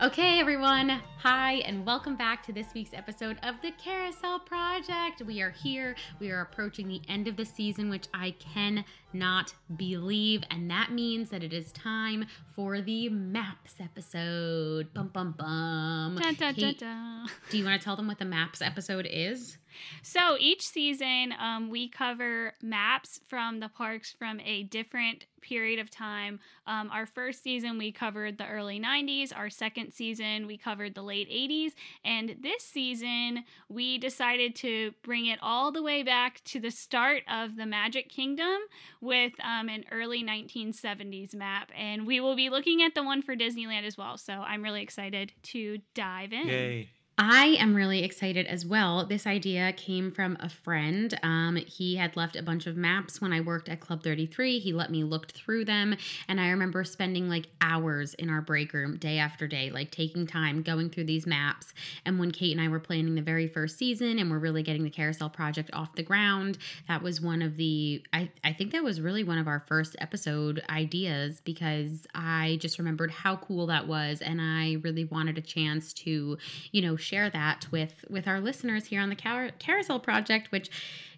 Okay, everyone. Hi, and welcome back to this week's episode of the Carousel Project. We are here. We are approaching the end of the season, which I cannot believe. And that means that it is time for the maps episode. Bum, bum, bum. Dun, dun, Kait, dun. do you want to tell them what the maps episode is? So each season, um, we cover maps from the parks from a different period of time. Um, our first season, we covered the early 90s. Our second season, we covered the late 80s. And this season, we decided to bring it all the way back to the start of the Magic Kingdom with um, an early 1970s map. And we will be looking at the one for Disneyland as well. So I'm really excited to dive in. Yay. I am really excited as well. This idea came from a friend. Um, he had left a bunch of maps when I worked at Club 33. He let me look through them. And I remember spending like hours in our break room day after day, like taking time going through these maps. And when Kait and I were planning the very first season and we're really getting the carousel project off the ground, that was one of the, I, I think that was really one of our first episode ideas because I just remembered how cool that was. And I really wanted a chance to, you know, share that with with our listeners here on the Car- carousel project which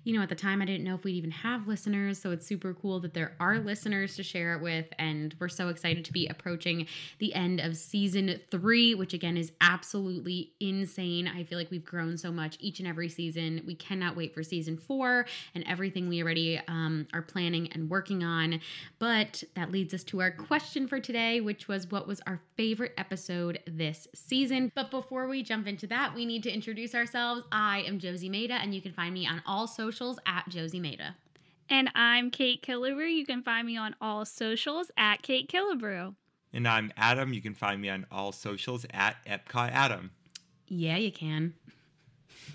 you know at the time i didn't know if we'd even have listeners so it's super cool that there are listeners to share it with and we're so excited to be approaching the end of season three which again is absolutely insane i feel like we've grown so much each and every season we cannot wait for season four and everything we already um, are planning and working on but that leads us to our question for today, which was what was our favorite episode this season. But before we jump into that, we need to introduce ourselves. I am Josie Maida, and you can find me on all socials at Josie Maida. And I'm Kait Killebrew. You can find me on all socials at Kait Killebrew. And I'm Adam. You can find me on all socials at Epcot Adam. Yeah, you can.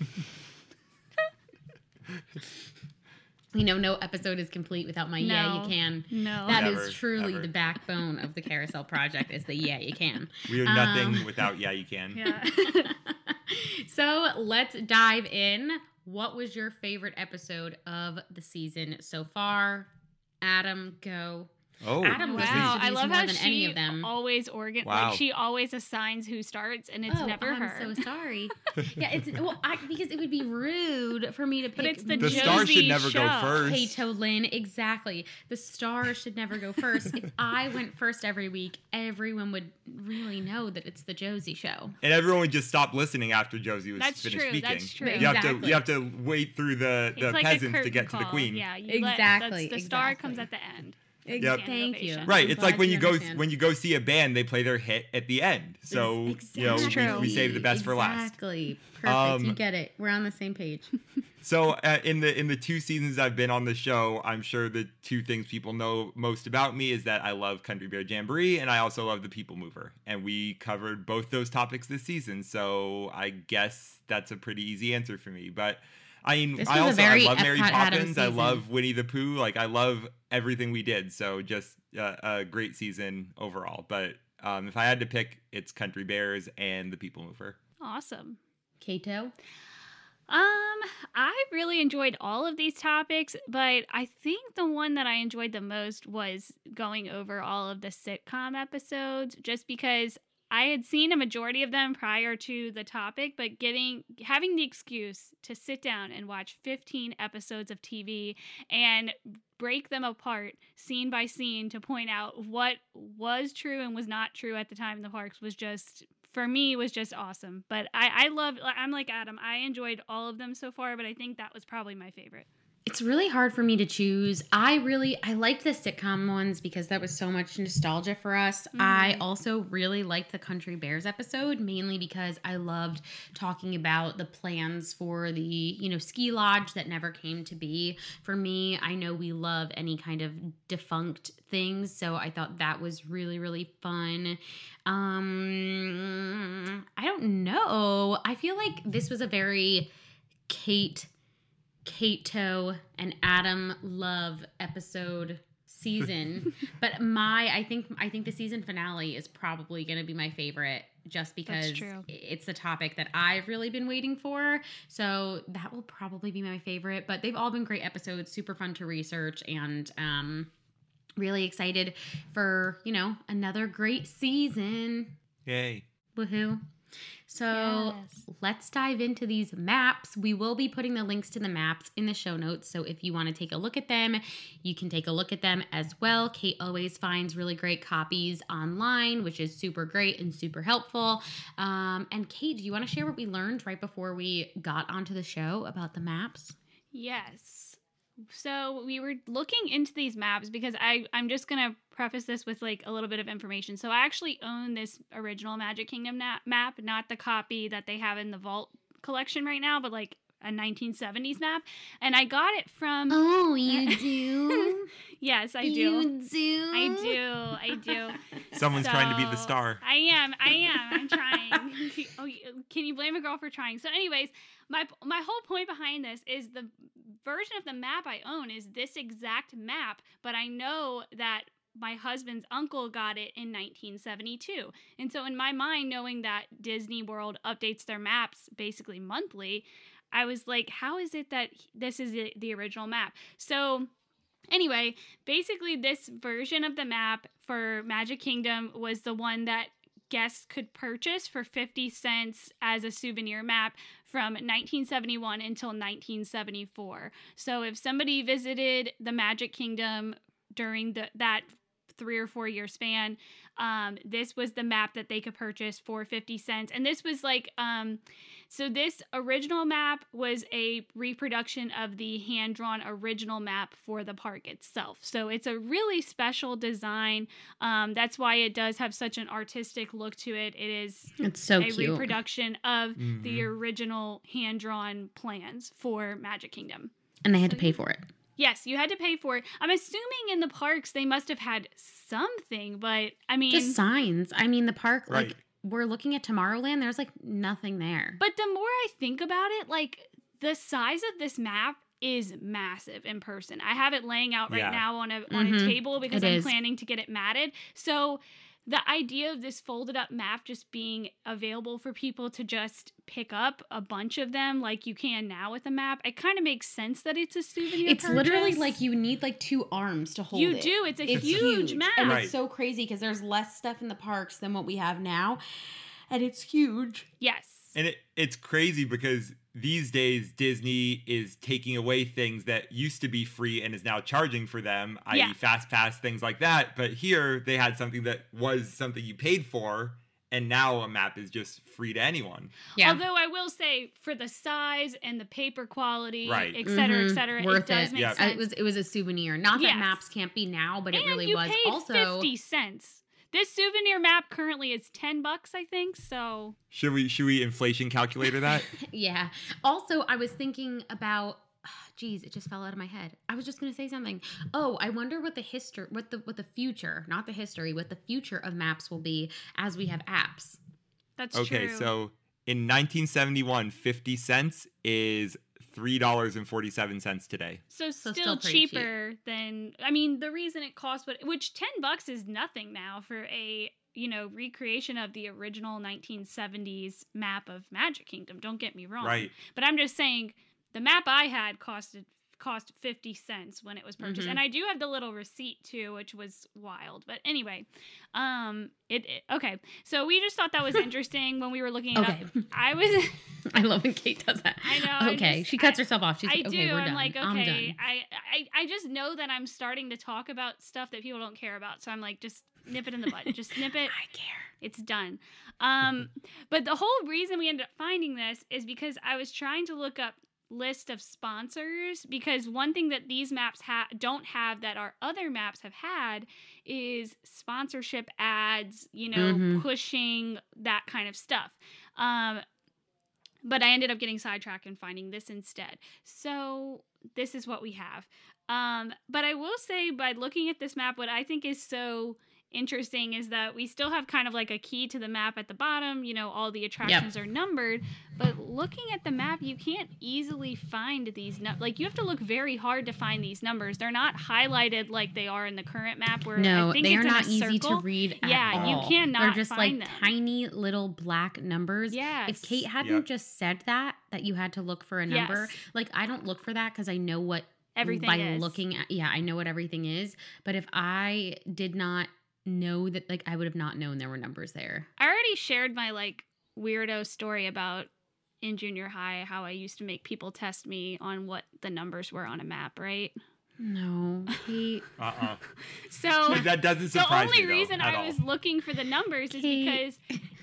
you know, no episode is complete without my yeah, you can. No. That is Never, truly ever. the backbone of the Carousel Project is the yeah, you can. We are nothing Um, without Yeah You Can. yeah. so let's dive in. What was your favorite episode of the season so far? Adam, go. Oh, Adam this listens Wow, to I love more how she any of them. always organ Wow. like she always assigns who starts and it's oh, never I'm her. so sorry. yeah, it's well, I, because it would be rude for me to pick. But it's the The Josie star should never go show. first. Kato Lynn, exactly. The star should never go first. if I went first every week, everyone would really know that it's the Josie show. And everyone would just stop listening after Josie was That's finished true, speaking. that's true. You have to Exactly. you have to wait through the, the it's like peasants to curtain get to the queen. Yeah, you let- Exactly, that's- the star exactly. comes at the end. Yep. Thank you. Right, I'm it's like when you go understand. when you go see a band, they play their hit at the end. So Exactly. you know we, we save the best for last. Exactly. Perfect. Um, you get it. We're on the same page. So uh, in the in the two seasons I've been on the show, I'm sure the two things people know most about me is that I love Country Bear Jamboree and I also love the People Mover. And we covered both those topics this season, so I guess that's a pretty easy answer for me. But I mean, This I was a also I love Mary Epcot Adams Poppins. I love Winnie the Pooh. Like I love everything we did. So just uh, a great season overall. But um, if I had to pick, it's Country Bears and the People Mover. Awesome. Kato? Um, I really enjoyed all of these topics, but I think the one that I enjoyed the most was going over all of the sitcom episodes just because I had seen a majority of them prior to the topic, but getting having the excuse to sit down and watch 15 episodes of TV and break them apart scene by scene to point out what was true and was not true at the time in the parks was just for me was just awesome. But I I love I'm like Adam. I enjoyed all of them so far, but I think that was probably my favorite. It's really hard for me to choose. I really I liked the sitcom ones because that was so much nostalgia for us. I Mhm. also really liked the Country Bears episode mainly because I loved talking about the plans for the, you know, ski lodge that never came to be. For me, I know we love any kind of defunct things, so I thought that was really really fun. Um I don't know. I feel like this was a very Kait Kato and Adam Love episode season. but my I think I think the season finale is probably going to be my favorite just because it's the topic that I've really been waiting for. So that will probably be my favorite, but they've all been great episodes, super fun to research and um really excited for, you know, another great season. Yay. Woohoo. So Yes. let's dive into these maps. We will be putting the links to the maps in the show notes. So if you want to take a look at them, you can take a look at them as well. Kait always finds really great copies online, which is super great and super helpful. Um, and Kait, do you want to share what we learned right before we got onto the show about the maps? Yes. So we were looking into these maps because I I'm just gonna preface this with like a little bit of information. So I actually own this original Magic Kingdom na- map, not the copy that they have in the vault collection right now, but like a 1970s map, and I got it from. Oh, you do? yes, I do. You do? I do. I do. Someone's trying to be the star. I am. I am. I'm trying. oh, can you blame a girl for trying? So, anyways, my my whole point behind this is the version of the map I own is this exact map, but I know that my husband's uncle got it in 1972. And so in my mind knowing that Disney World updates their maps basically monthly, I was like how is it that this is the, original map? So Anyway, basically, this version of the map for Magic Kingdom was the one that guests could purchase for 50 cents as a souvenir map from 1971 until 1974. So if somebody visited the Magic Kingdom during the, that three or four year span, um, this was the map that they could purchase for 50 cents. And this was like, um, so this original map was a reproduction of the hand drawn original map for the park itself. So it's a really special design. Um, that's why it does have such an artistic look to it. It is It's so a cute. reproduction of the Mhm. original hand drawn plans for Magic Kingdom. and they had to pay for it. Yes, you had to pay for it. I'm assuming in the parks they must have had something, but I mean, Just signs. I mean, the park, Right. like, we're looking at Tomorrowland, there's like nothing there. But the more I think about it, like the size of this map is massive in person. I have it laying out right Yeah. now on a on a Mhm. table because It I'm is. planning to get it matted. So the idea of this folded up map just being available for people to just pick up a bunch of them like you can now with a map, it kind of makes sense that it's a souvenir. it's literally like you need like two arms to hold You it. do. It's a It's huge, map. And Right. it's so crazy because there's less stuff in the parks than what we have now. And it's huge. Yes. And it, it's crazy because these days Disney is taking away things that used to be free and is now charging for them, i.e., Yeah. fast pass, things like that. But here they had something that was something you paid for, and now a map is just free to anyone. Yeah. Although I will say, for the size and the paper quality, Right. et cetera, et Mhm. cetera, Worth it does it. make Yeah. sense. it was it was a souvenir. Not that Yes. maps can't be now, but it really you was. paid Also, 50 cents. This souvenir map currently is 10 bucks, I think. So, Should we should we inflation calculator that? yeah. Also, I was thinking about. Geez, it just fell out of my head. I was just gonna say something. Oh, I wonder what the history, what the what the future, not the history, what the future of maps will be as we have apps. that's okay, true. Okay, so in 1971, 50 cents is three dollars and forty seven cents today. so, so still, still pretty cheap. cheaper than I mean, the reason it costs what which 10 bucks is nothing now for a you know recreation of the original 1970s map of Magic Kingdom. Don't get me wrong. Right. But I'm just saying the map I had costed cost 50 cents when it was purchased. Mhm. And I do have the little receipt too, which was wild. But anyway, um it, it- okay. So we just thought that was interesting when we were looking it Okay. up. I was I love when Kait does that. I know, Okay, just- she cuts I- herself off. She's I like, okay, do. we're I'm done. like, I'm okay. done. I, I I just know that I'm starting to talk about stuff that people don't care about. So I'm like, just nip it in the bud. Just nip it. I care. It's done. Um, but the whole reason we ended up finding this is because I was trying to look up list of sponsors because one thing that these maps ha- don't have that our other maps have had is sponsorship ads, you know, Mhm. pushing that kind of stuff. Um, but I ended up getting sidetracked and finding this instead. So this is what we have. Um, but I will say, by looking at this map, what I think is so interesting is that we still have kind of like a key to the map at the bottom. You know, all the attractions are numbered. But looking at the map, you can't easily find these. Nu- like, you have to look very hard to find these numbers. They're not highlighted like they are in the current map, where No, I think they it's are in a not easy to read. At Yeah, you all. cannot They're just find like them. tiny little black numbers. Yeah. If Kait hadn't Yep. just said that, that you had to look for a number, Yes. like I don't look for that because I know what everything by is. looking at. Yeah, I know what everything is. But if I did not know that like I would have not known there were numbers there. I already shared my like weirdo story about in junior high how I used to make people test me on what the numbers were on a map, right? No, he. Uh-uh. So that doesn't the surprise only me, though, reason at I all. was looking for the numbers is because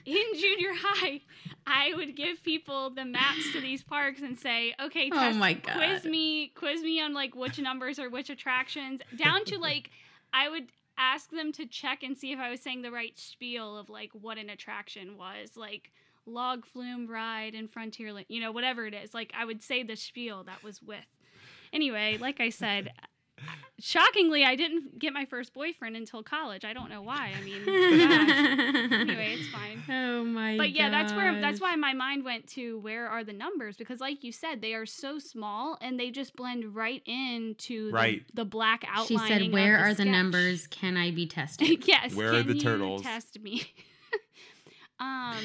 in junior high, I would give people the maps to these parks and say, "Okay, Oh test, my quiz me, quiz me on like which numbers or which attractions." Down to like, I would ask them to check and see if I was saying the right spiel of like what an attraction was, like log flume ride in Frontierland, you know, whatever it is. Like I would say the spiel that was with. Anyway, like I said, shockingly, I didn't get my first boyfriend until college. I don't know why. I mean, anyway, it's fine. Oh my. God. But yeah, that's where that's why my mind went to where are the numbers because, like you said, they are so small and they just blend right into the- Right. the, black outline. She outlining. said, of "Where the are the numbers? Can I be tested?" yes. Where are can the you turtles? Test me. um.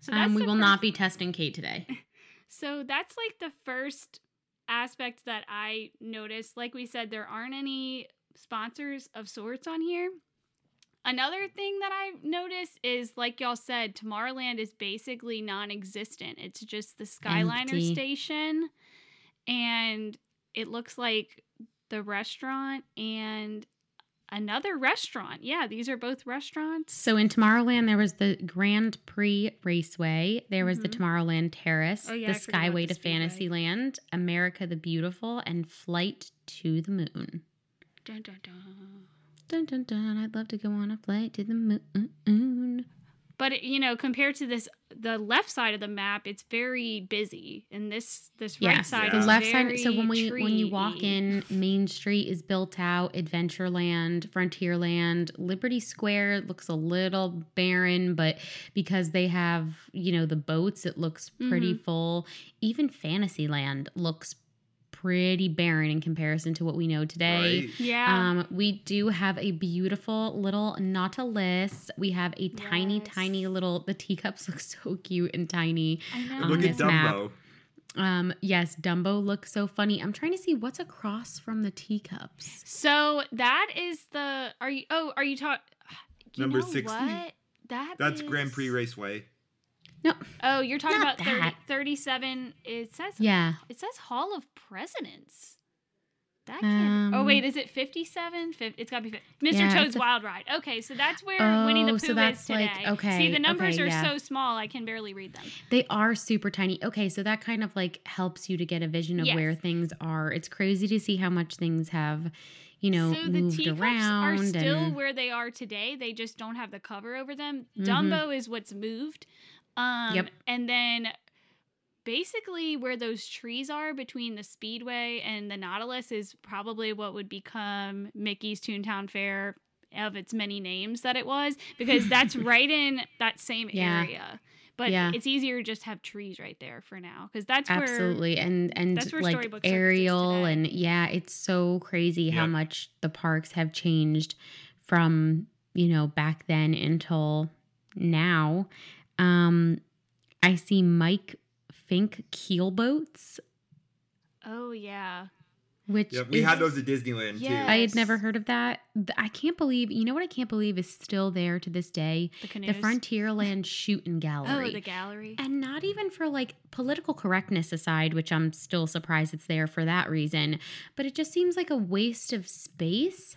So that's um, we will first- not be testing Kait today. So that's like the first aspect that I noticed. Like we said, there aren't any sponsors of sorts on here. Another thing that I noticed is, like y'all said, Tomorrowland is basically non existent. It's just the Skyliner Empty. station, and it looks like the restaurant and another restaurant. Yeah, these are both restaurants. So in Tomorrowland, there was the Grand Prix Raceway. There was the Mhm. Tomorrowland Terrace, Oh, yeah, the I forgot about Skyway to. Fantasyland, America the Beautiful, and Flight to the Moon. Dun, dun, dun. Dun dun dun! I'd love to go on a flight to the moon. But you know compared to this the left side of the map it's very busy and this this right Yes, side Yeah. the is left side. So when we when you walk in, Main Street is built out. Adventureland, Frontierland, Liberty Square looks a little barren, but because they have you know the boats, it looks pretty Mm-hmm. full. Even Fantasyland looks pretty barren in comparison to what we know today. Right? yeah Um, we do have a beautiful little Nautilus. We have a tiny, Yes. tiny little. The teacups look so cute and tiny. I know. on Look at this map. Dumbo. Um, yes, Dumbo looks so funny. I'm trying to see what's across from the teacups. so that is the are you oh are you talking Number know 60? that That's Grand Prix Raceway. No, oh you're talking about 30, 37 it says yeah, it says hall of presidents that can't oh Um, wait is it 57 Fif- it's got to be fif- mr Yeah, toad's a- wild ride okay so that's where winnie the Oh, pooh so is that's today like- okay. see the numbers okay, are yeah. so small i can barely read them they are super tiny. Okay, so that kind of like helps you to get a vision of Yes. where things are. It's crazy to see how much things have, you know, so the moved teacups around. are still and, where they are today. They just don't have the cover over them. Mhm. Dumbo is what's moved. Um, Yep. And then basically where those trees are between the Speedway and the Nautilus is probably what would become Mickey's Toontown Fair of its many names that it was because that's right in that same Yeah. area. But Yeah. it's easier to just have trees right there for now because that's where absolutely and and that's where like Storybook Circus is Ariel and yeah, it's so crazy how much the parks have changed from you know back then until now. Um, I see Mike Fink keel boats, Oh yeah. which Yeah, we is- had those at Disneyland Yeah. I had never heard of that. I can't believe you know what I can't believe is still there to this day. The canoes. The Frontierland Shooting Gallery. Oh, the gallery. And not even for like political correctness aside, which I'm still surprised it's there for that reason, but it just seems like a waste of space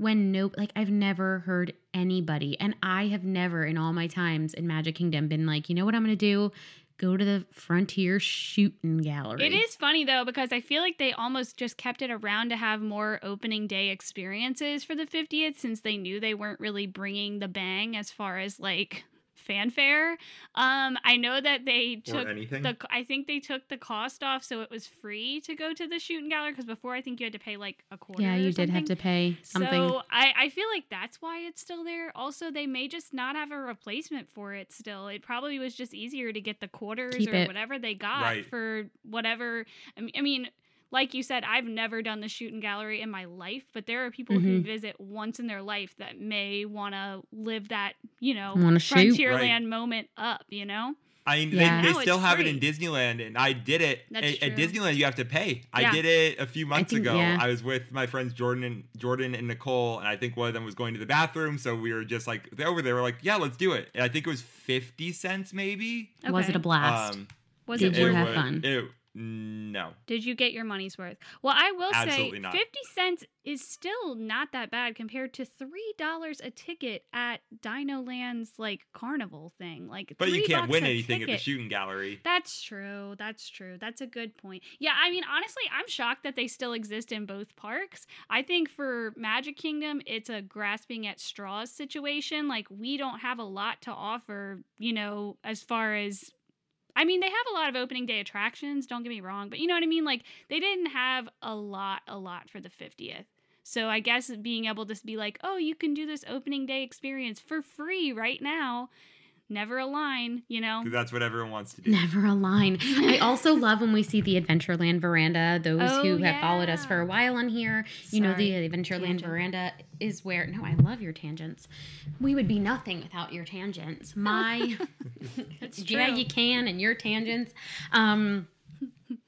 when no, like I've never heard anybody, and I have never in all my times in Magic Kingdom been like, you know what I'm gonna do? Go to the Frontier Shooting Gallery. It is funny though because I feel like they almost just kept it around to have more opening day experiences for the 50th since they knew they weren't really bringing the bang as far as like fanfare. Um I know that they took anything. the I think they took the cost off so it was free to go to the shooting gallery because before I think you had to pay like a quarter. Yeah, or you did have to pay something. So I, I feel like that's why it's still there. Also, they may just not have a replacement for it still. It probably was just easier to get the quarters Keep or it. whatever they got Right. for whatever. I mean, I mean, like you said, I've never done the shooting gallery in my life, but there are people who Mhm. visit once in their life that may want to live that, you know, Want to shoot? Frontierland moment up, you know? I mean, Yeah. they, Now they still it's have it in. Disneyland, and I did it. That's At, at. Disneyland, you have to pay. I did it a few months think- ago. yeah. I was with my friends Jordan and Jordan and Nicole, and I think one of them was going to the bathroom, so we were just like they over there. We're like, yeah, let's do it. And I think it was fifty cents, maybe. Was it a blast? Um, Was Did it you worth have wa- fun? It, no. Did you get your money's worth? Well, I will Absolutely say not. 50 cents is still not that bad compared to $3 a ticket at Dino Land's like carnival thing. Like But you can't win anything at the shooting gallery. That's true. That's true. That's a good point. Yeah, I mean, honestly, I'm shocked that they still exist in both parks. I think for Magic Kingdom, it's a grasping at straws situation. Like, we don't have a lot to offer, you know, as far as. I mean, they have a lot of opening day attractions, don't get me wrong, but you know what I mean? Like, they didn't have a lot, a lot for the 50th. So I guess being able to be like, oh, you can do this opening day experience for free right now, never a line, you know? that's what everyone wants to do. Never a line. I also love when we see the Adventureland veranda. Those Oh, who have followed us for a while on here, you know, the Adventureland tangent. veranda is where. No, I love your tangents. We would be nothing without your tangents. My, That's yeah, you can, and your tangents. Um,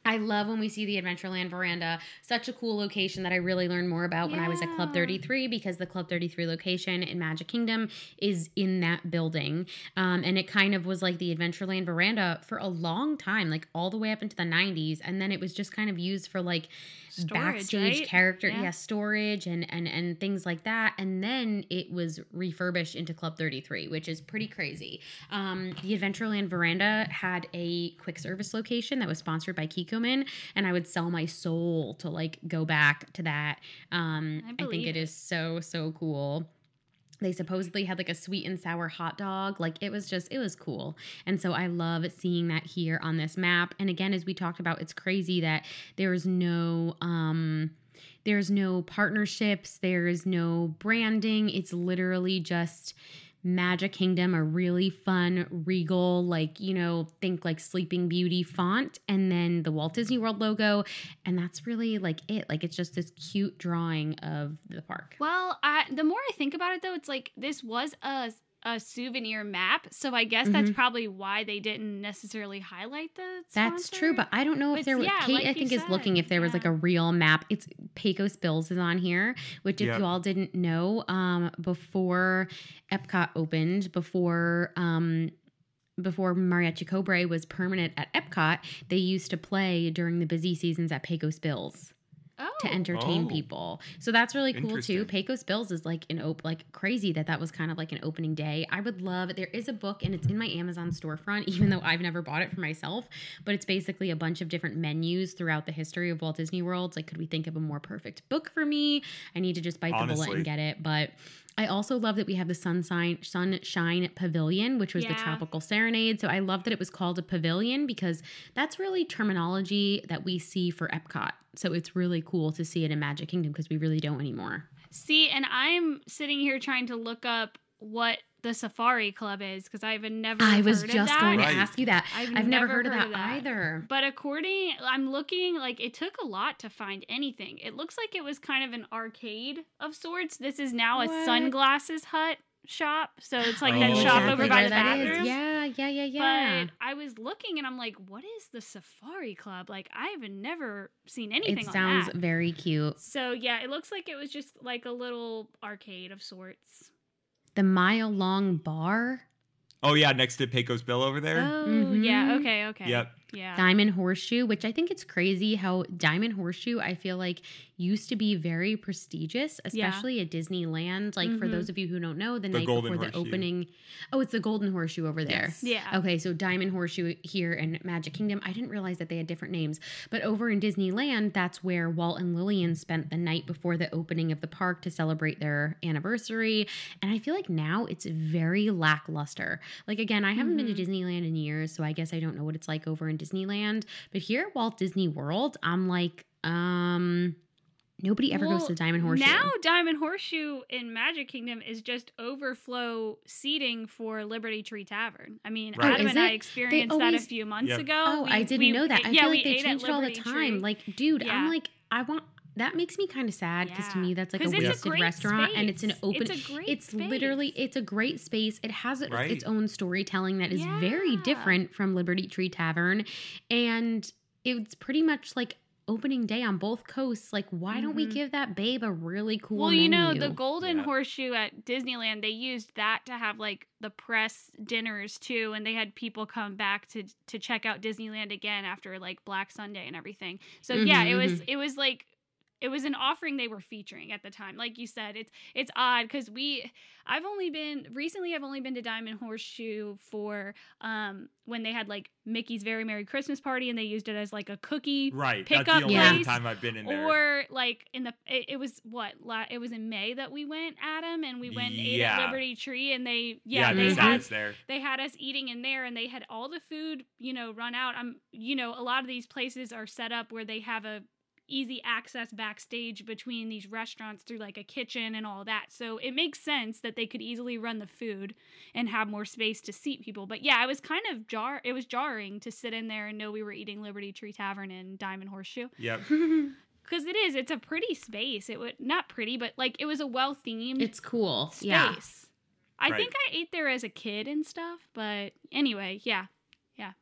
I love when we see the Adventureland veranda. Such a cool location that I really learned more about when I was at Club 33 because the Club 33 location in Magic Kingdom is in that building. Um, and it kind of was like the Adventureland veranda for a long time, like all the way up into the 90s. And then it was just kind of used for like Storage, backstage right? character, Yeah. yeah. storage and, and, and things like that. And then it was refurbished into Club 33, which is pretty crazy. Um, the Adventureland veranda had a quick service location that was sponsored by Kikkoman, and I would sell my soul to like go back to that. Um, I I, think it it. is so so cool. They supposedly had like a sweet and sour hot dog. Like it was just, it was cool. And so I love seeing that here on this map. And again, as we talked about, it's crazy that there's no, um, there's no partnerships, there's no branding. It's literally just Magic Kingdom, a really fun, regal, like, you know, think like Sleeping Beauty font, and then the Walt Disney World logo. And that's really like it. Like, it's just this cute drawing of the park. Well, I, the more I think about it, though, it's like this was a a souvenir map, so I guess that's Mhm. probably why they didn't necessarily highlight the. That's true, but I don't know if It's- there was. yeah, Kait, like I you think, is looking if there was like a real map. It's Pecos Bills is on here, which if Yep. you all didn't know, um, before Epcot opened, before um, before Mariachi Cobre was permanent at Epcot, they used to play during the busy seasons at Pecos Bills oh, to entertain Oh. people. So that's really cool too. Pecos Bills is like an op- like crazy that that was kind of like an opening day. I would love there is a book and it's in my Amazon storefront even though I've never bought it for myself, but it's basically a bunch of different menus throughout the history of Walt Disney World. Like could we think of a more perfect book for me? I need to just bite the bullet and get it, but I also love that we have the Sunshine Sunshine Pavilion, which was the Tropical Serenade. So I love that it was called a pavilion because that's really terminology that we see for Epcot. So it's really cool to see it in Magic Kingdom because we really don't anymore. See, and I'm sitting here trying to look up what the Safari Club is because I've never. I was heard of just that. going Right. to ask you that. I've, I've, never, heard, of, that either. But according, I'm looking like it took a lot to find anything. It looks like it was kind of an arcade of sorts. This is now a sunglasses hut shop, so it's like I that oh, shop over where by the that is. bathroom. Yeah, yeah, yeah, yeah. But I was looking and I'm like, what is the Safari Club? Like I've never seen anything it on sounds that. very cute. So yeah, it looks like it was just like a little arcade of sorts. The mile long bar, Oh yeah, next to Pecos Bill over there. Oh yeah, Mhm. okay, okay. Yep. Yeah. Diamond Horseshoe, which I think it's crazy how Diamond Horseshoe, I feel like, used to be very prestigious, Yeah. especially at Disneyland. Like, for Mhm. those of you who don't know, the, The night Golden before the opening. Oh, it's the Golden Horseshoe over there. Yes. Yeah. Okay, so Diamond Horseshoe here in Magic Kingdom. I didn't realize that they had different names. But over in Disneyland, that's where Walt and Lillian spent the night before the opening of the park to celebrate their anniversary. And I feel like now it's very lackluster. Like, again, I haven't been to Disneyland in years, so I guess I don't know what it's like over in Disneyland. But here at Walt Disney World, I'm like, um, nobody ever Well, goes to Diamond Horseshoe. Now Diamond Horseshoe in Magic Kingdom is just overflow seating for Liberty Tree Tavern. I mean, Right. Adam Oh, and is I it? experienced that a few months Yep. ago. Oh, We- I didn't we know that. I yeah, feel we like they ate at changed it all the Liberty time. Tree. Like, dude, Yeah. I'm like, I want that makes me kind of sad because to me that's like a 'Cause it's a wasted great restaurant and it's an open It's a great it's literally it's a great space it has its Right. its own storytelling that is very different from liberty tree tavern and it's pretty much like opening day on both coasts like why don't we Mhm. give that babe a really cool well, you know, the? Golden Yeah. Horseshoe at Disneyland, they used that to have like the press dinners too, and they had people come back to to check out Disneyland again after like Black Sunday and everything. So yeah, it Mhm, was it was like it was an offering they were featuring at the time. Like you said, it's it's odd because we I've only been recently I've only been to Diamond Horseshoe for um when they had like Mickey's Very Merry Christmas Party and they used it as like a cookie Right. Pick That's the only place, time I've been in there. or like in the it, it was what la- it was in May that we went Adam and we went and ate at Liberty Tree and they yeah, yeah, they had there. they had us eating in there and they had all the food you know run out i'm you know a lot of these places are set up where they have a easy access backstage between these restaurants through like a kitchen and all that. So it makes sense that they could easily run the food and have more space to seat people. But yeah it was kind of jar it was jarring to sit in there and know we were eating liberty tree tavern and diamond horseshoe. Yep. because it is it's a pretty space. It would not pretty but like it was a well themed it's cool. space. Yeah. I Right. think i ate there as a kid and stuff but anyway yeah. Yeah.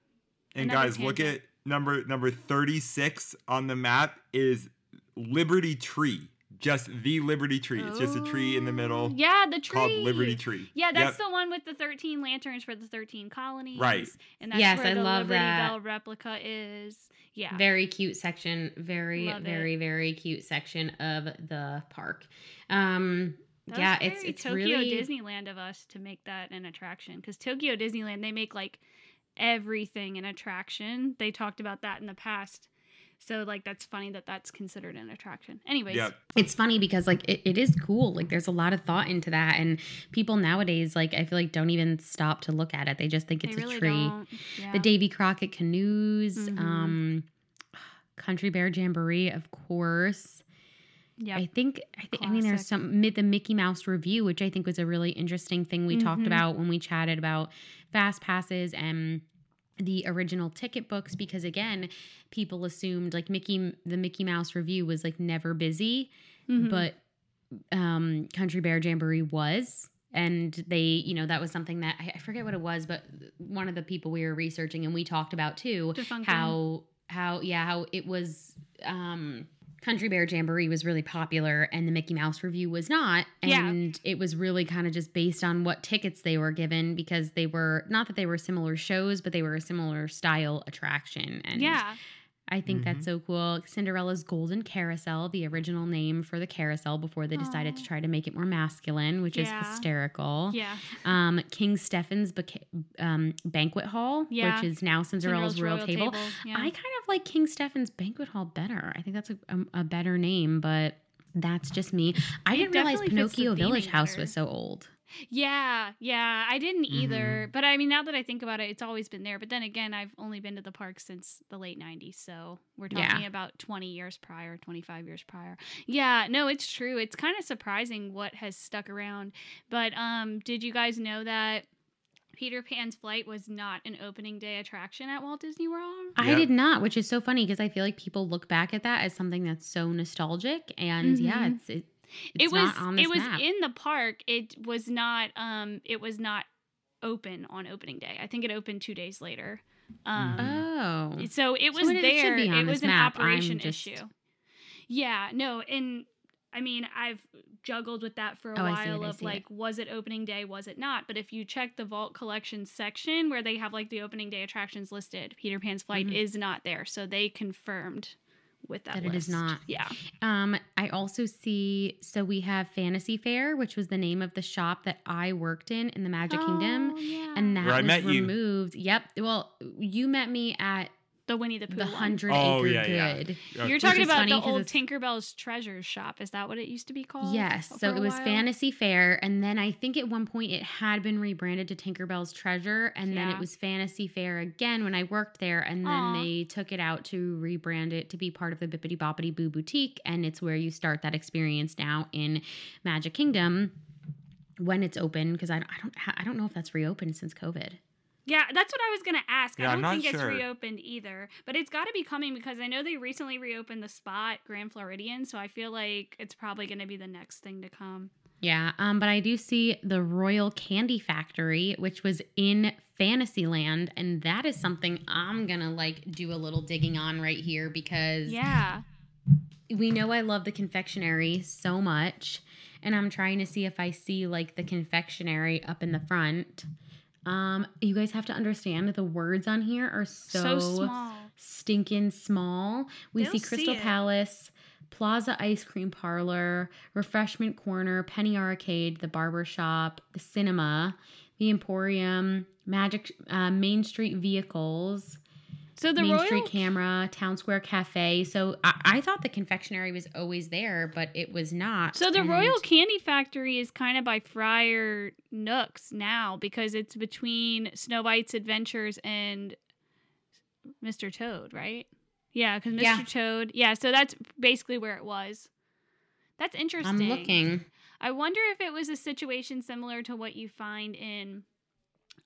And Another guys, look at number number 36 on the map is Liberty Tree. Just the Liberty Tree. It's just a tree in the middle Oh, yeah the tree called Liberty Tree. yeah that's Yep. the one with the 13 lanterns for the 13 colonies Right. and that's Yes, where I the love liberty that. bell replica is yeah very cute section very Love it. very very cute section of the park um That was yeah it's very it's Tokyo really Disneyland of us to make that an attraction because Tokyo Disneyland they make like everything an attraction. They talked about that in the past, so like that's funny that that's considered an attraction. Anyways, Yep. it's funny because like it, it is cool like there's a lot of thought into that and people nowadays like i feel like don't even stop to look at it they just think it's they really a tree don't. Yeah. the davy crockett canoes Mhm. um country bear jamboree of course Yeah, i think i think i mean there's some mi- the mickey mouse revue which i think was a really interesting thing we talked Mhm. about when we chatted about fast passes and the original ticket books because again people assumed like mickey the mickey mouse revue was like never busy Mhm. but um country bear jamboree was and they you know that was something that I, I forget what it was but one of the people we were researching and we talked about too Defunct how how yeah how it was um country bear jamboree was really popular and the mickey mouse revue was not Yeah. and it was really kind of just based on what tickets they were given because they were not that they were similar shows but they were a similar style attraction and yeah. I think Mhm. that's so cool. Cinderella's Golden Carousel, the original name for the carousel before they decided to try to make it more masculine, which Yeah. is hysterical. Yeah. Um, King Stephen's Beca- um, Banquet Hall, Yeah. which is now Cinderella's, Royal, Table. Yeah. I kind of like King Stephen's Banquet Hall better. I think that's a, a, a better name, but that's just me. I It didn't realize definitely fits the Pinocchio Village House better. was so old. Yeah, yeah, I didn't either. Mm-hmm. But I mean, now that I think about it, it's always been there. But then again, I've only been to the park since the late 90s. So we're Yeah. talking about 20 years prior, 25 years prior. Yeah, no, it's true. It's kind of surprising what has stuck around. But um, did you guys know that Peter Pan's flight was not an opening day attraction at Walt Disney World? I Yep. did not, which is so funny because I feel like people look back at that as something that's so nostalgic, and yeah, Mhm. it's it, it's it was not on this it was map. in the park. It was not um it was not open on opening day. I think it opened 2 days later. Um Oh, So it So was it should there. be It, was an map. Operation just- issue. Yeah, no, and I mean, I've juggled with that for a Oh, it, while I of see it. like, was it opening day? Was it not? But if you check the Vault Collection section where they have like the opening day attractions listed, Peter Pan's flight Mhm. is not there. So they confirmed with that That it is not. Yeah. Um, I also see. So we have Fantasy Fair, which was the name of the shop that I worked in in the Magic Kingdom, Oh, yeah. and that Where I was met you. removed. Yep. Well, you met me at the Winnie the Pooh the one. Hundred Oh, Acre yeah, yeah. Good. Uh, You're talking about the the 'cause old it's- Tinkerbell's treasure shop. Is that what it used to be called? Yes. So it was while? Fantasy Fair, and then I think at one point it had been rebranded to Tinkerbell's Treasure, and then it was Fantasy Fair again when I worked there, and then Aw. they took it out to rebrand it to be part of the Bibbidi Bobbidi Boo Boutique, and it's where you start that experience now in Magic Kingdom when it's open because I, I don't I don't know if that's reopened since COVID. Yeah, that's what I was gonna ask. Yeah, I don't not think it's reopened either, but it's got to be coming because I know they recently reopened the spot Grand Floridian, so I feel like it's probably gonna be the next thing to come. Yeah, um, but I do see the Royal Candy Factory, which was in Fantasyland, and that is something I'm gonna like do a little digging on right here because Yeah, we know I love the confectionery so much, and I'm trying to see if I see like the confectionery up in the front. Um, you guys have to understand the words on here are so, so, small. stinking small. We see see Crystal it. Palace, Plaza Ice Cream Parlor, Refreshment Corner, Penny Arcade, the Barber Shop, the Cinema, the Emporium, Magic uh, Main Street Vehicles, So the Main Royal Street Camera, Town Square Cafe. So I, I thought the confectionery was always there, but it was not. So the and- Royal Candy Factory is kind of by Friar Nooks now because it's between Snow White's Adventures and Mr. Toad, right? Yeah, because Mr. Yeah. Toad. Yeah, so that's basically where it was. That's interesting. I'm looking. I wonder if it was a situation similar to what you find in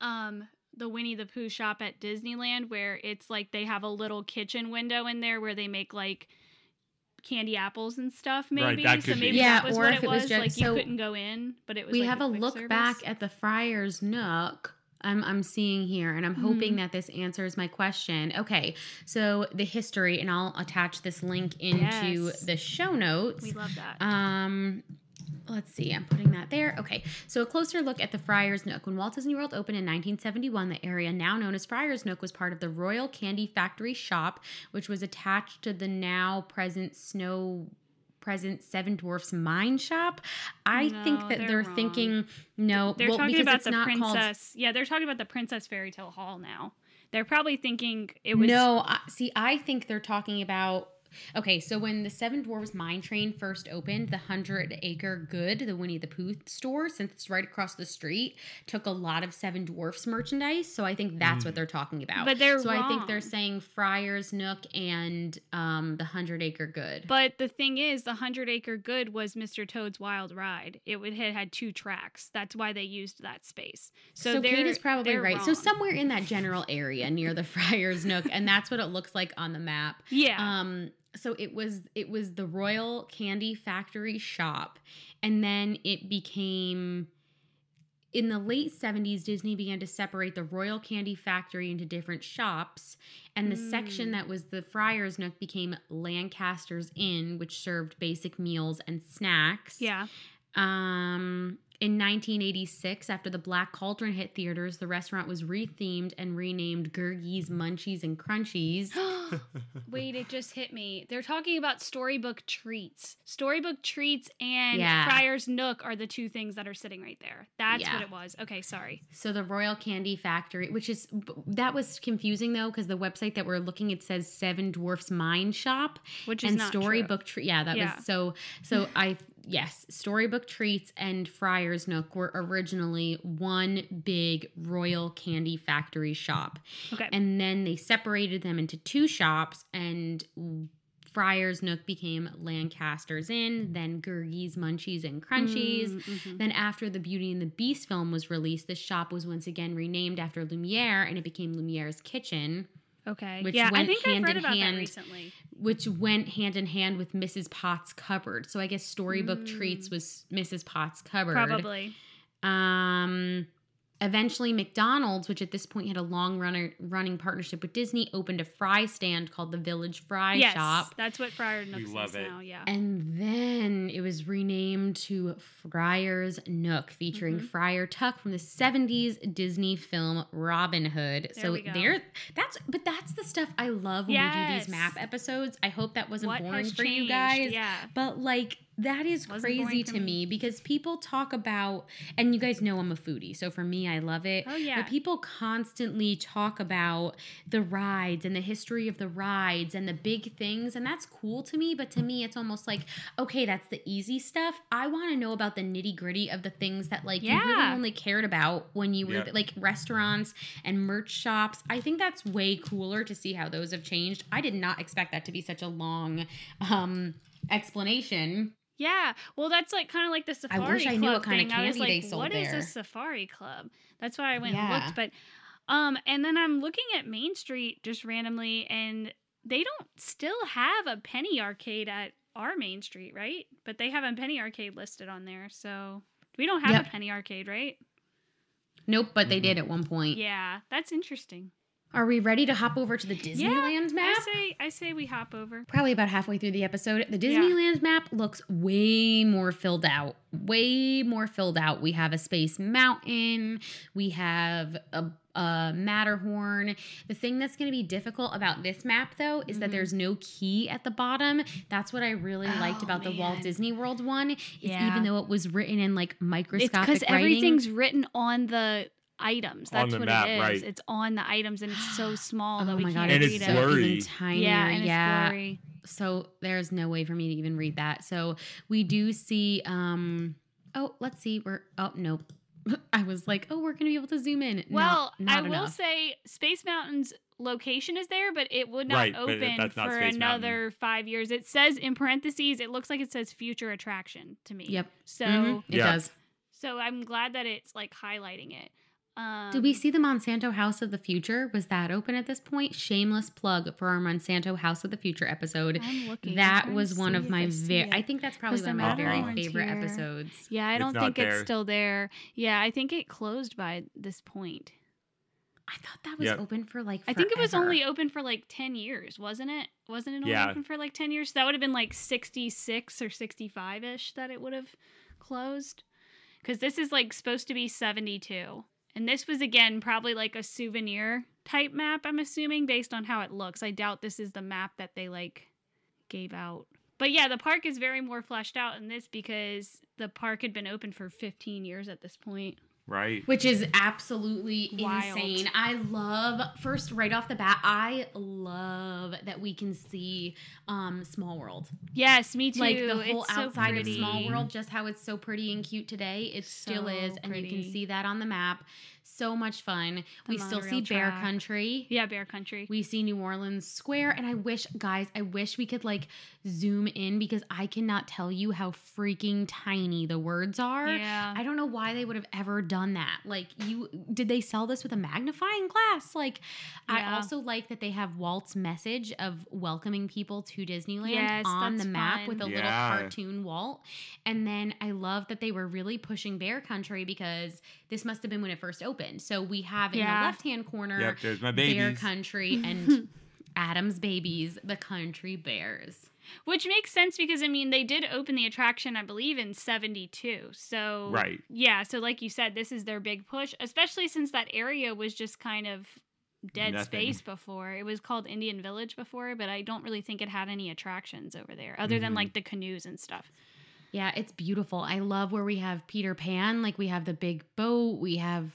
um the Winnie the Pooh shop at Disneyland where it's like they have a little kitchen window in there where they make like candy apples and stuff Right, maybe that so could be. maybe Yeah, that was or what if it it was was, just- like you so couldn't go in but it was We like have a quick look service. back at the Friar's Nook. I'm, I'm seeing here, and I'm hoping Mhm. that this answers my question. Okay, so the history, and I'll attach this link into Yes. the show notes. we love that Um, let's see, I'm putting that there. Okay, so a closer look at the Friar's Nook. When Walt Disney World opened in 1971, the area now known as Friar's Nook was part of the Royal Candy Factory shop, which was attached to the now present Snow. Present Seven Dwarfs Mine Shop. I think that they're they're, thinking no. they're well, talking about it's the not called princess yeah they're talking about the princess fairy tale hall now they're probably thinking it was no, I, see, I think they're talking about. Okay, so when the Seven Dwarfs Mine Train first opened, the Hundred Acre Good, the Winnie the Pooh store, since it's right across the street, took a lot of Seven Dwarfs merchandise. So I think that's what Mm. they're talking about. But they're so I think they're saying Friar's Nook and um, the Hundred Acre Good. But the thing is, the Hundred Acre Good was Mr. Toad's Wild Ride. It would had had two tracks. That's why they used that space. So, So, they're, Kait is probably they're right. So somewhere in that general area near the Friar's Nook, and that's what it looks like on the map. yeah, Um, so it was it was the Royal Candy Factory shop, and then it became in the late 70s disney began to separate the royal candy factory into different shops and the section Mm. that was the friar's nook became lancaster's inn which served basic meals and snacks yeah. um in 1986 after the black cauldron hit theaters the restaurant was rethemed and renamed Gurgi's munchies and crunchies Wait, it just hit me. They're talking about storybook treats. Storybook treats and Yeah. Friar's Nook are the two things that are sitting right there. That's Yeah. what it was. Okay, sorry. So the Royal Candy Factory, which is that was confusing though because the website that we're looking at says Seven Dwarfs Mine Shop Which is and. Storybook Treat. Yeah, that Yeah. was so. So I yes, Storybook Treats and Friar's Nook were originally one big Royal Candy Factory shop, Okay. and then they separated them into two shops and. Friar's Nook became Lancaster's Inn, then Gurgi's, Munchies, and Crunchies. Mm, mhm. Then, after the Beauty and the Beast film was released, the shop was once again renamed after Lumiere and it became Lumiere's Kitchen, Okay. which yeah, I went think I've hand read in about hand that recently. Which went hand in hand with Mrs. Potts' cupboard. So, I guess Storybook Mm. Treats was Mrs. Potts' cupboard. Probably. Um, eventually, McDonald's, which at this point had a long runner, running partnership with Disney, opened a fry stand called the Village Fry yes, Shop. that's what Friar Nooks love is it. now. Yeah. And then it was renamed to Friar's Nook, featuring Mhm. Friar Tuck from the 70s Disney film Robin Hood. There so there that's but that's the stuff I love when we do these map episodes. I hope that wasn't what boring has for you guys. Yeah. But like that is crazy boring to me. me because people talk about and you guys know I'm a foodie. So for me I love it. Oh yeah. But people constantly talk about the rides and the history of the rides and the big things, and that's cool to me. But to me, it's almost like, okay, that's the easy stuff. I want to know about the nitty gritty of the things that like you really only cared about when you were Yep. like restaurants and merch shops. I think that's way cooler to see how those have changed. I did not expect that to be such a long um explanation. Yeah, well, that's like kind of like the safari. wish I knew club what kind of thing. I was candy they like, sold "What is there." a safari club?" That's why I went and looked. But Um, and then I'm looking at Main Street just randomly, and they don't still have a penny arcade at our Main Street, right? But they have a penny arcade listed on there, so we don't have Yep. a penny arcade, right? Nope, but they Mhm. did at one point. Yeah, that's interesting. Are we ready to hop over to the Disneyland map? I say, I say we hop over. Probably about halfway through the episode. The Yeah. Disneyland map looks way more filled out. Way more filled out. We have a Space Mountain. We have a, a Matterhorn. The thing that's going to be difficult about this map, though, is that Mhm. there's no key at the bottom. That's what I really liked Oh, about the Walt. Disney World one. Yeah. even though it was written in like It's microscopic because everything's written on the items. On That's the what map, it is. right. It's on the items, and it's so small Oh that we can't And it's read it's so it. blurry. even tinier. Yeah, and yeah. it's blurry. so there's no way for me to even read that. So we do see um oh, let's see. We're oh nope. I was like, "Oh, we're going to be able to zoom in." Well, not, not I will enough. say Space Mountain's location is there, but it would not Right, open not for Space another five years. It says in parentheses, it looks like it says future attraction to me. Yep. So, Mhm, It Yeah. does. so I'm glad that it's like highlighting it. Um, Did we see the Monsanto House of the Future? Was that open at this point? Shameless plug for our Monsanto House of the Future episode. I'm looking. I'm That was one of my very. I think that's probably one of my very favorite here. episodes. Yeah, I It's don't not think there. it's still there. Yeah, I think it closed by this point. I thought that was Yep. open for like I think it was only open for like 10 years, wasn't it? Wasn't it only Yeah. open for like 10 years? That would have been like 66 or 65 ish that it would have closed. Because this is like supposed to be 72. And this was again probably like a souvenir type map, I'm assuming, based on how it looks. I doubt this is the map that they like gave out. But yeah, the park is very more fleshed out in this because the park had been open for 15 years at this point. Right. which is absolutely Wild. insane. I love first right off the bat, I love that we can see um Small World. Yes, me too. Like the whole It's so outside of. Small World, just how it's so pretty and cute today. It still So is, and you can see that on the map. So much fun. we still see monorail Bear track. Country. Yeah, Bear Country. We see New Orleans Square, and I wish, guys, I wish we could like zoom in because I cannot tell you how freaking tiny the words are. yeah. I don't know why they would have ever done that. Like, you did they sell this with a magnifying glass? Like, I also like that they have Walt's message of welcoming people to Disneyland Yes, on the map fun. with a little cartoon Walt. And then I love that they were really pushing Bear Country because this must have been when it first opened. So we have in the left hand corner Yep, there's my Bear. Country and Adam's babies, the country bears. Which makes sense because I mean they did open the attraction I believe in 72. So Right. Yeah, so like you said this is their big push, especially since that area was just kind of dead Nothing. space before. It was called Indian Village before, but I don't really think it had any attractions over there other than Mhm. like the canoes and stuff. Yeah, it's beautiful. I love where we have Peter Pan, like we have the big boat, we have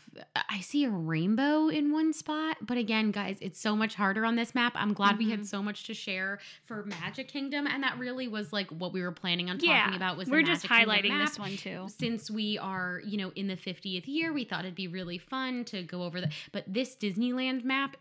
I see a rainbow in one spot, but again, guys, it's so much harder on this map. I'm glad we had Mhm. so much to share for Magic Kingdom and that really was like what we were planning on talking Yeah, about was We're just Magic highlighting this one too. Since we are, you know, in the 50th year, we thought it'd be really fun to go over the but this Disneyland map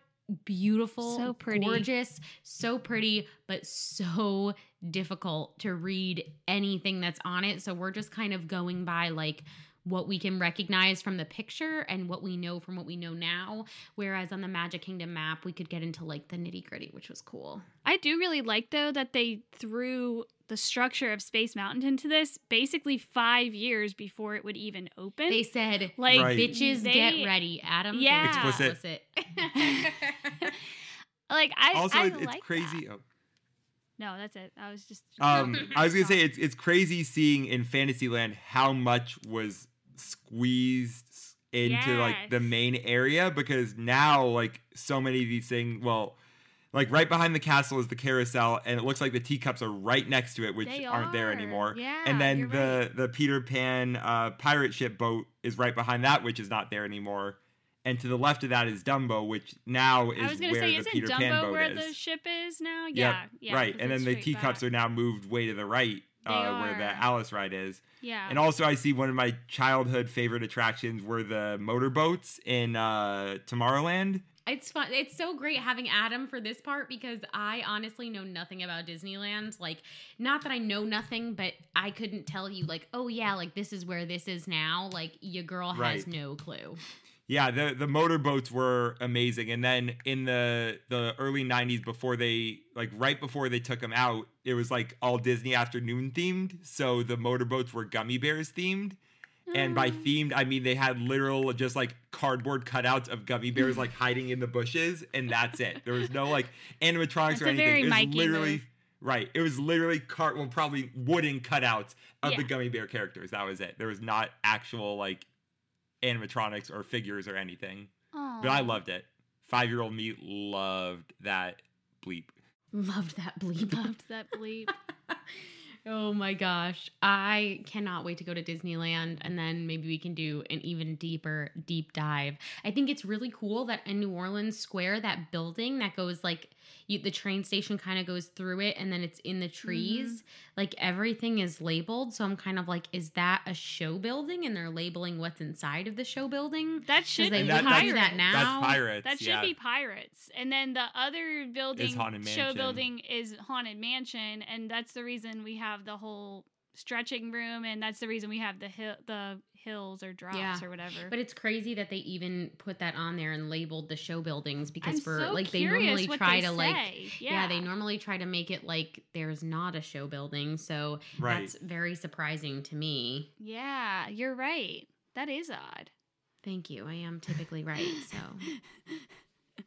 beautiful, So pretty. gorgeous, so pretty, but so difficult to read anything that's on it. So we're just kind of going by like what we can recognize from the picture and what we know from what we know now. Whereas on the Magic Kingdom map, we could get into like the nitty gritty, which was cool. I do really like though that they threw the structure of Space Mountain into this basically 5 years before it would even open. They said, like Right. bitches they- get ready. Adam, Yeah. Explicit. like I also, I it's, it's like crazy. that. Oh. No, that's it. I was just Um, I was gonna say it's it's crazy seeing in Fantasyland how much was squeezed into like the main area because now like so many of these things. Well, like right behind the castle is the carousel, and it looks like the teacups are right next to it, which They aren't there anymore. Yeah, and then the right. the Peter Pan uh, pirate ship boat is right behind that, which is not there anymore. And to the left of that is Dumbo, which now is I was gonna where say, the isn't Peter Pan Dumbo boat where is. the ship is now? Yep, Yeah, yeah. right, and then the teacups back. are now moved way to the right, uh, where the. Alice ride is. Yeah. And also, I see one of my childhood favorite attractions were the motorboats in uh, Tomorrowland. It's fun. It's so great having Adam for this part because I honestly know nothing about Disneyland. Like, not that I know nothing, but I couldn't tell you, like, oh yeah, like this is where this is now. Like, your girl has Right. no clue. Yeah, the the motorboats were amazing, and then in the the early '90s, before they like right before they took them out, it was like all Disney afternoon themed. So the motorboats were Gummi Bears themed, and by Mm. themed I mean they had literal just like cardboard cutouts of Gummi Bears like hiding in the bushes, and that's it. There was no like animatronics That's or anything. very it was Mikey literally move. right. It was literally car well probably wooden cutouts of the Gummi Bear characters. That was it. There was not actual like animatronics or figures or anything. But I loved it. Five year old me loved that bleep. Loved that bleep. Loved that bleep. oh my gosh. I cannot wait to go to Disneyland and then maybe we can do an even deeper deep dive. I think it's really cool that in New Orleans Square, that building that goes like you, the train station kind of goes through it and then it's in the trees. Mm-hmm. Like everything is labeled. So I'm kind of like, is that a show building? And they're labeling what's inside of the show building? That should they be that- pirates. do that now? That's pirates. That should yeah. be pirates. And then the other building, Haunted show building, is Haunted Mansion, and that's the reason we have the whole stretching room, and that's the reason we have the hill, the hills or drops Yeah. or whatever. But it's crazy that they even put that on there and labeled the show buildings because I'm for so like they normally what try they to like say. yeah. they normally try to make it like there's not a show building. So Right. that's very surprising to me. Yeah, you're right. That is odd. Thank you. I am typically right. So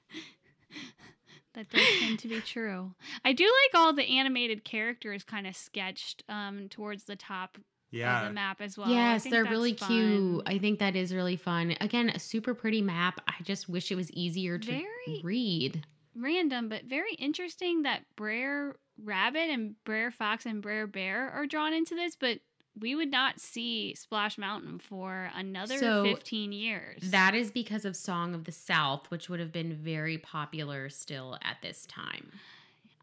That does tend to be true. I do like all the animated characters kind of sketched um, towards the top of Yeah. the map as well. Yes, they're really fun. cute. I think that is really fun. Again, a super pretty map. I just wish it was easier to Very- read. Random, but very interesting that Brer Rabbit and Brer Fox and Brer Bear are drawn into this, but we would not see Splash Mountain for another So, 15 years. That is because of Song of the South, which would have been very popular still at this time.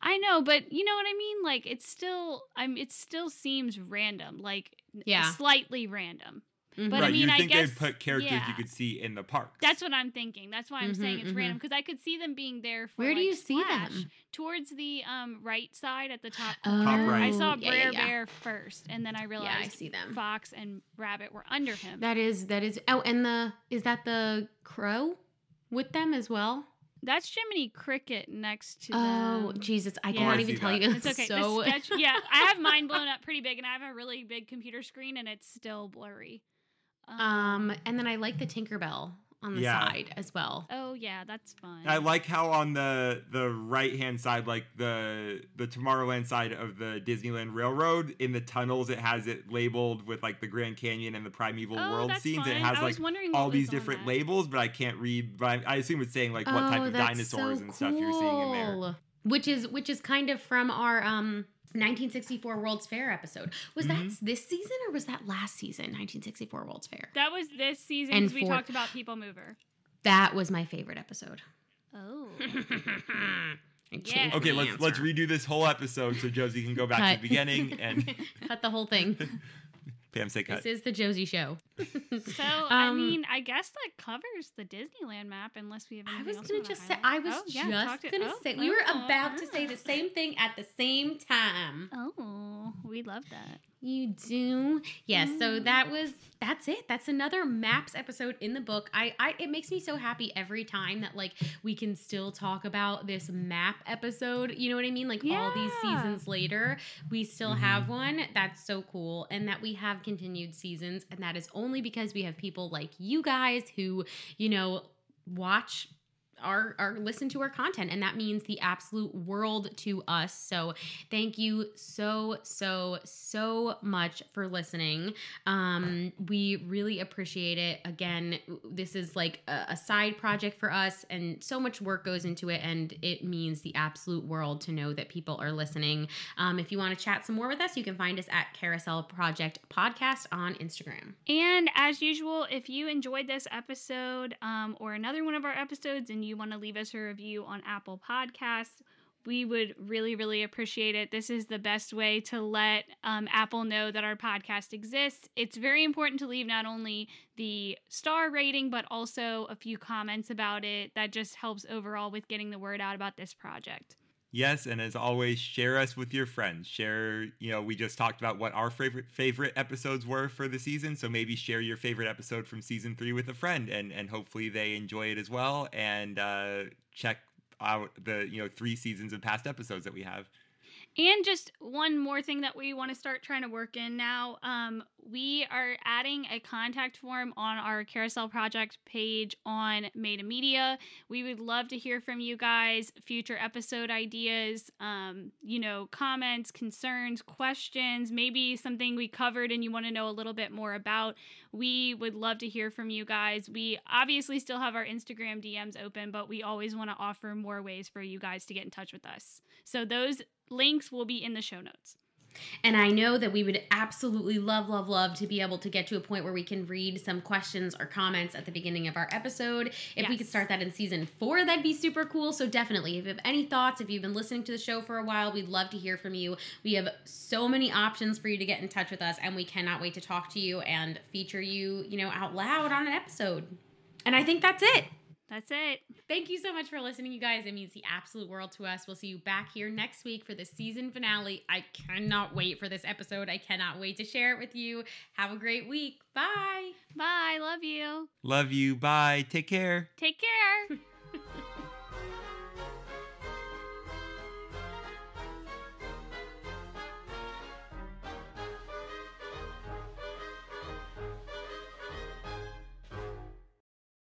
I know, but you know what I mean? Like it's still I'm it still seems random, like Yeah. slightly random. Mhm. But I mean, you I guess- they'd put characters yeah. you could see in the park. That's what I'm thinking. That's why I'm saying Mhm, it's mhm. random because I could see them being there for Where do like, you see Splash. them? Towards the um right side at the top Oh, corner. right. I saw yeah, Brer yeah, yeah. Bear first, and then I Yeah, realized I see them. Fox and Rabbit were under him. That is that is oh and the is that the crow with them as well? That's Jiminy Cricket next to Oh them. Jesus, I Yeah. cannot I even see tell that. you. It's okay. So The sketch, yeah, I have mine blown up pretty big, and I have a really big computer screen, and it's still blurry. um and then I like the Tinkerbell on the Yeah. side as well. oh yeah, that's fun. I like how on the the right hand side, like the the Tomorrowland side of the Disneyland Railroad, in the tunnels, it has it labeled with like the Grand Canyon and the Primeval oh, World scenes. Fun. It has like was wondering what all these different that. labels, but I can't read. But I, I assume it's saying like what type Oh, of dinosaurs so and stuff you're seeing in there. Which is which is kind of from our um 1964 World's Fair episode. Was Mhm. that this season or was that last season? 1964 World's Fair. That was this season And 'cause we for- talked about People Mover. That was my favorite episode. Oh. I Yeah. Okay, let's let's redo this whole episode so Josie can go back to the beginning and cut the whole thing. Pam say cut. This is the Josie Show. So I Um, mean, I guess that covers the Disneyland map, unless we have I was else gonna just say. I was Oh, yeah, just to- gonna oh, say. We were oh, about to say the ah. same thing at the same time. Oh, we love that. You do, yes. So Mm. that was that's it. That's another maps episode in the book. I, I it makes me so happy every time that like we can still talk about this map episode. You know what I mean? Like all these seasons later, we still Mhm. have one. That's so cool, and that we have continued seasons, and that is only because we have people like you guys who you know watch our, our listen to our content and that means the absolute world to us. So thank you so so so much for listening. Um we really appreciate it. Again this is like a, a side project for us and so much work goes into it and it means the absolute world to know that people are listening. Um if you want to chat some more with us you can find us at carousel project podcast on instagram. And as usual, if you enjoyed this episode um, or another one of our episodes and you want to leave us a review on Apple Podcasts, we would really, really appreciate it. This is the best way to let um, Apple know that our podcast exists. It's very important to leave not only the star rating, but also a few comments about it. That just helps overall with getting the word out about this project. Yes, and as always, share us with your friends. Share, you know, we just talked about what our favorite favorite episodes were for the season, so maybe share your favorite episode from season three with a friend, and and hopefully they enjoy it as well. And uh, check out the you know three seasons of past episodes that we have. And just one more thing that we want to start trying to work in now. Um, we are adding a contact form on our Carousel Project page on Meta Media. We would love to hear from you guys, future episode ideas, um, you know, comments, concerns, questions, maybe something we covered and you want to know a little bit more about. We would love to hear from you guys. We obviously still have our Instagram DMs open, but we always want to offer more ways for you guys to get in touch with us. So those links will be in the show notes. And I know that we would absolutely love, love, love to be able to get to a point where we can read some questions or comments at the beginning of our episode. If yes. we could start that in season four, that'd be super cool. So definitely, if you have any thoughts, if you've been listening to the show for a while, we'd love to hear from you. We have so many options for you to get in touch with us, and we cannot wait to talk to you and feature you, you know, out loud on an episode. And I think that's it. That's it. Thank you so much for listening, you guys. It means the absolute world to us. We'll see you back here next week for the season finale. I cannot wait for this episode. I cannot wait to share it with you. Have a great week. Bye. Bye. Love you. Love you. Bye. Take care. Take care.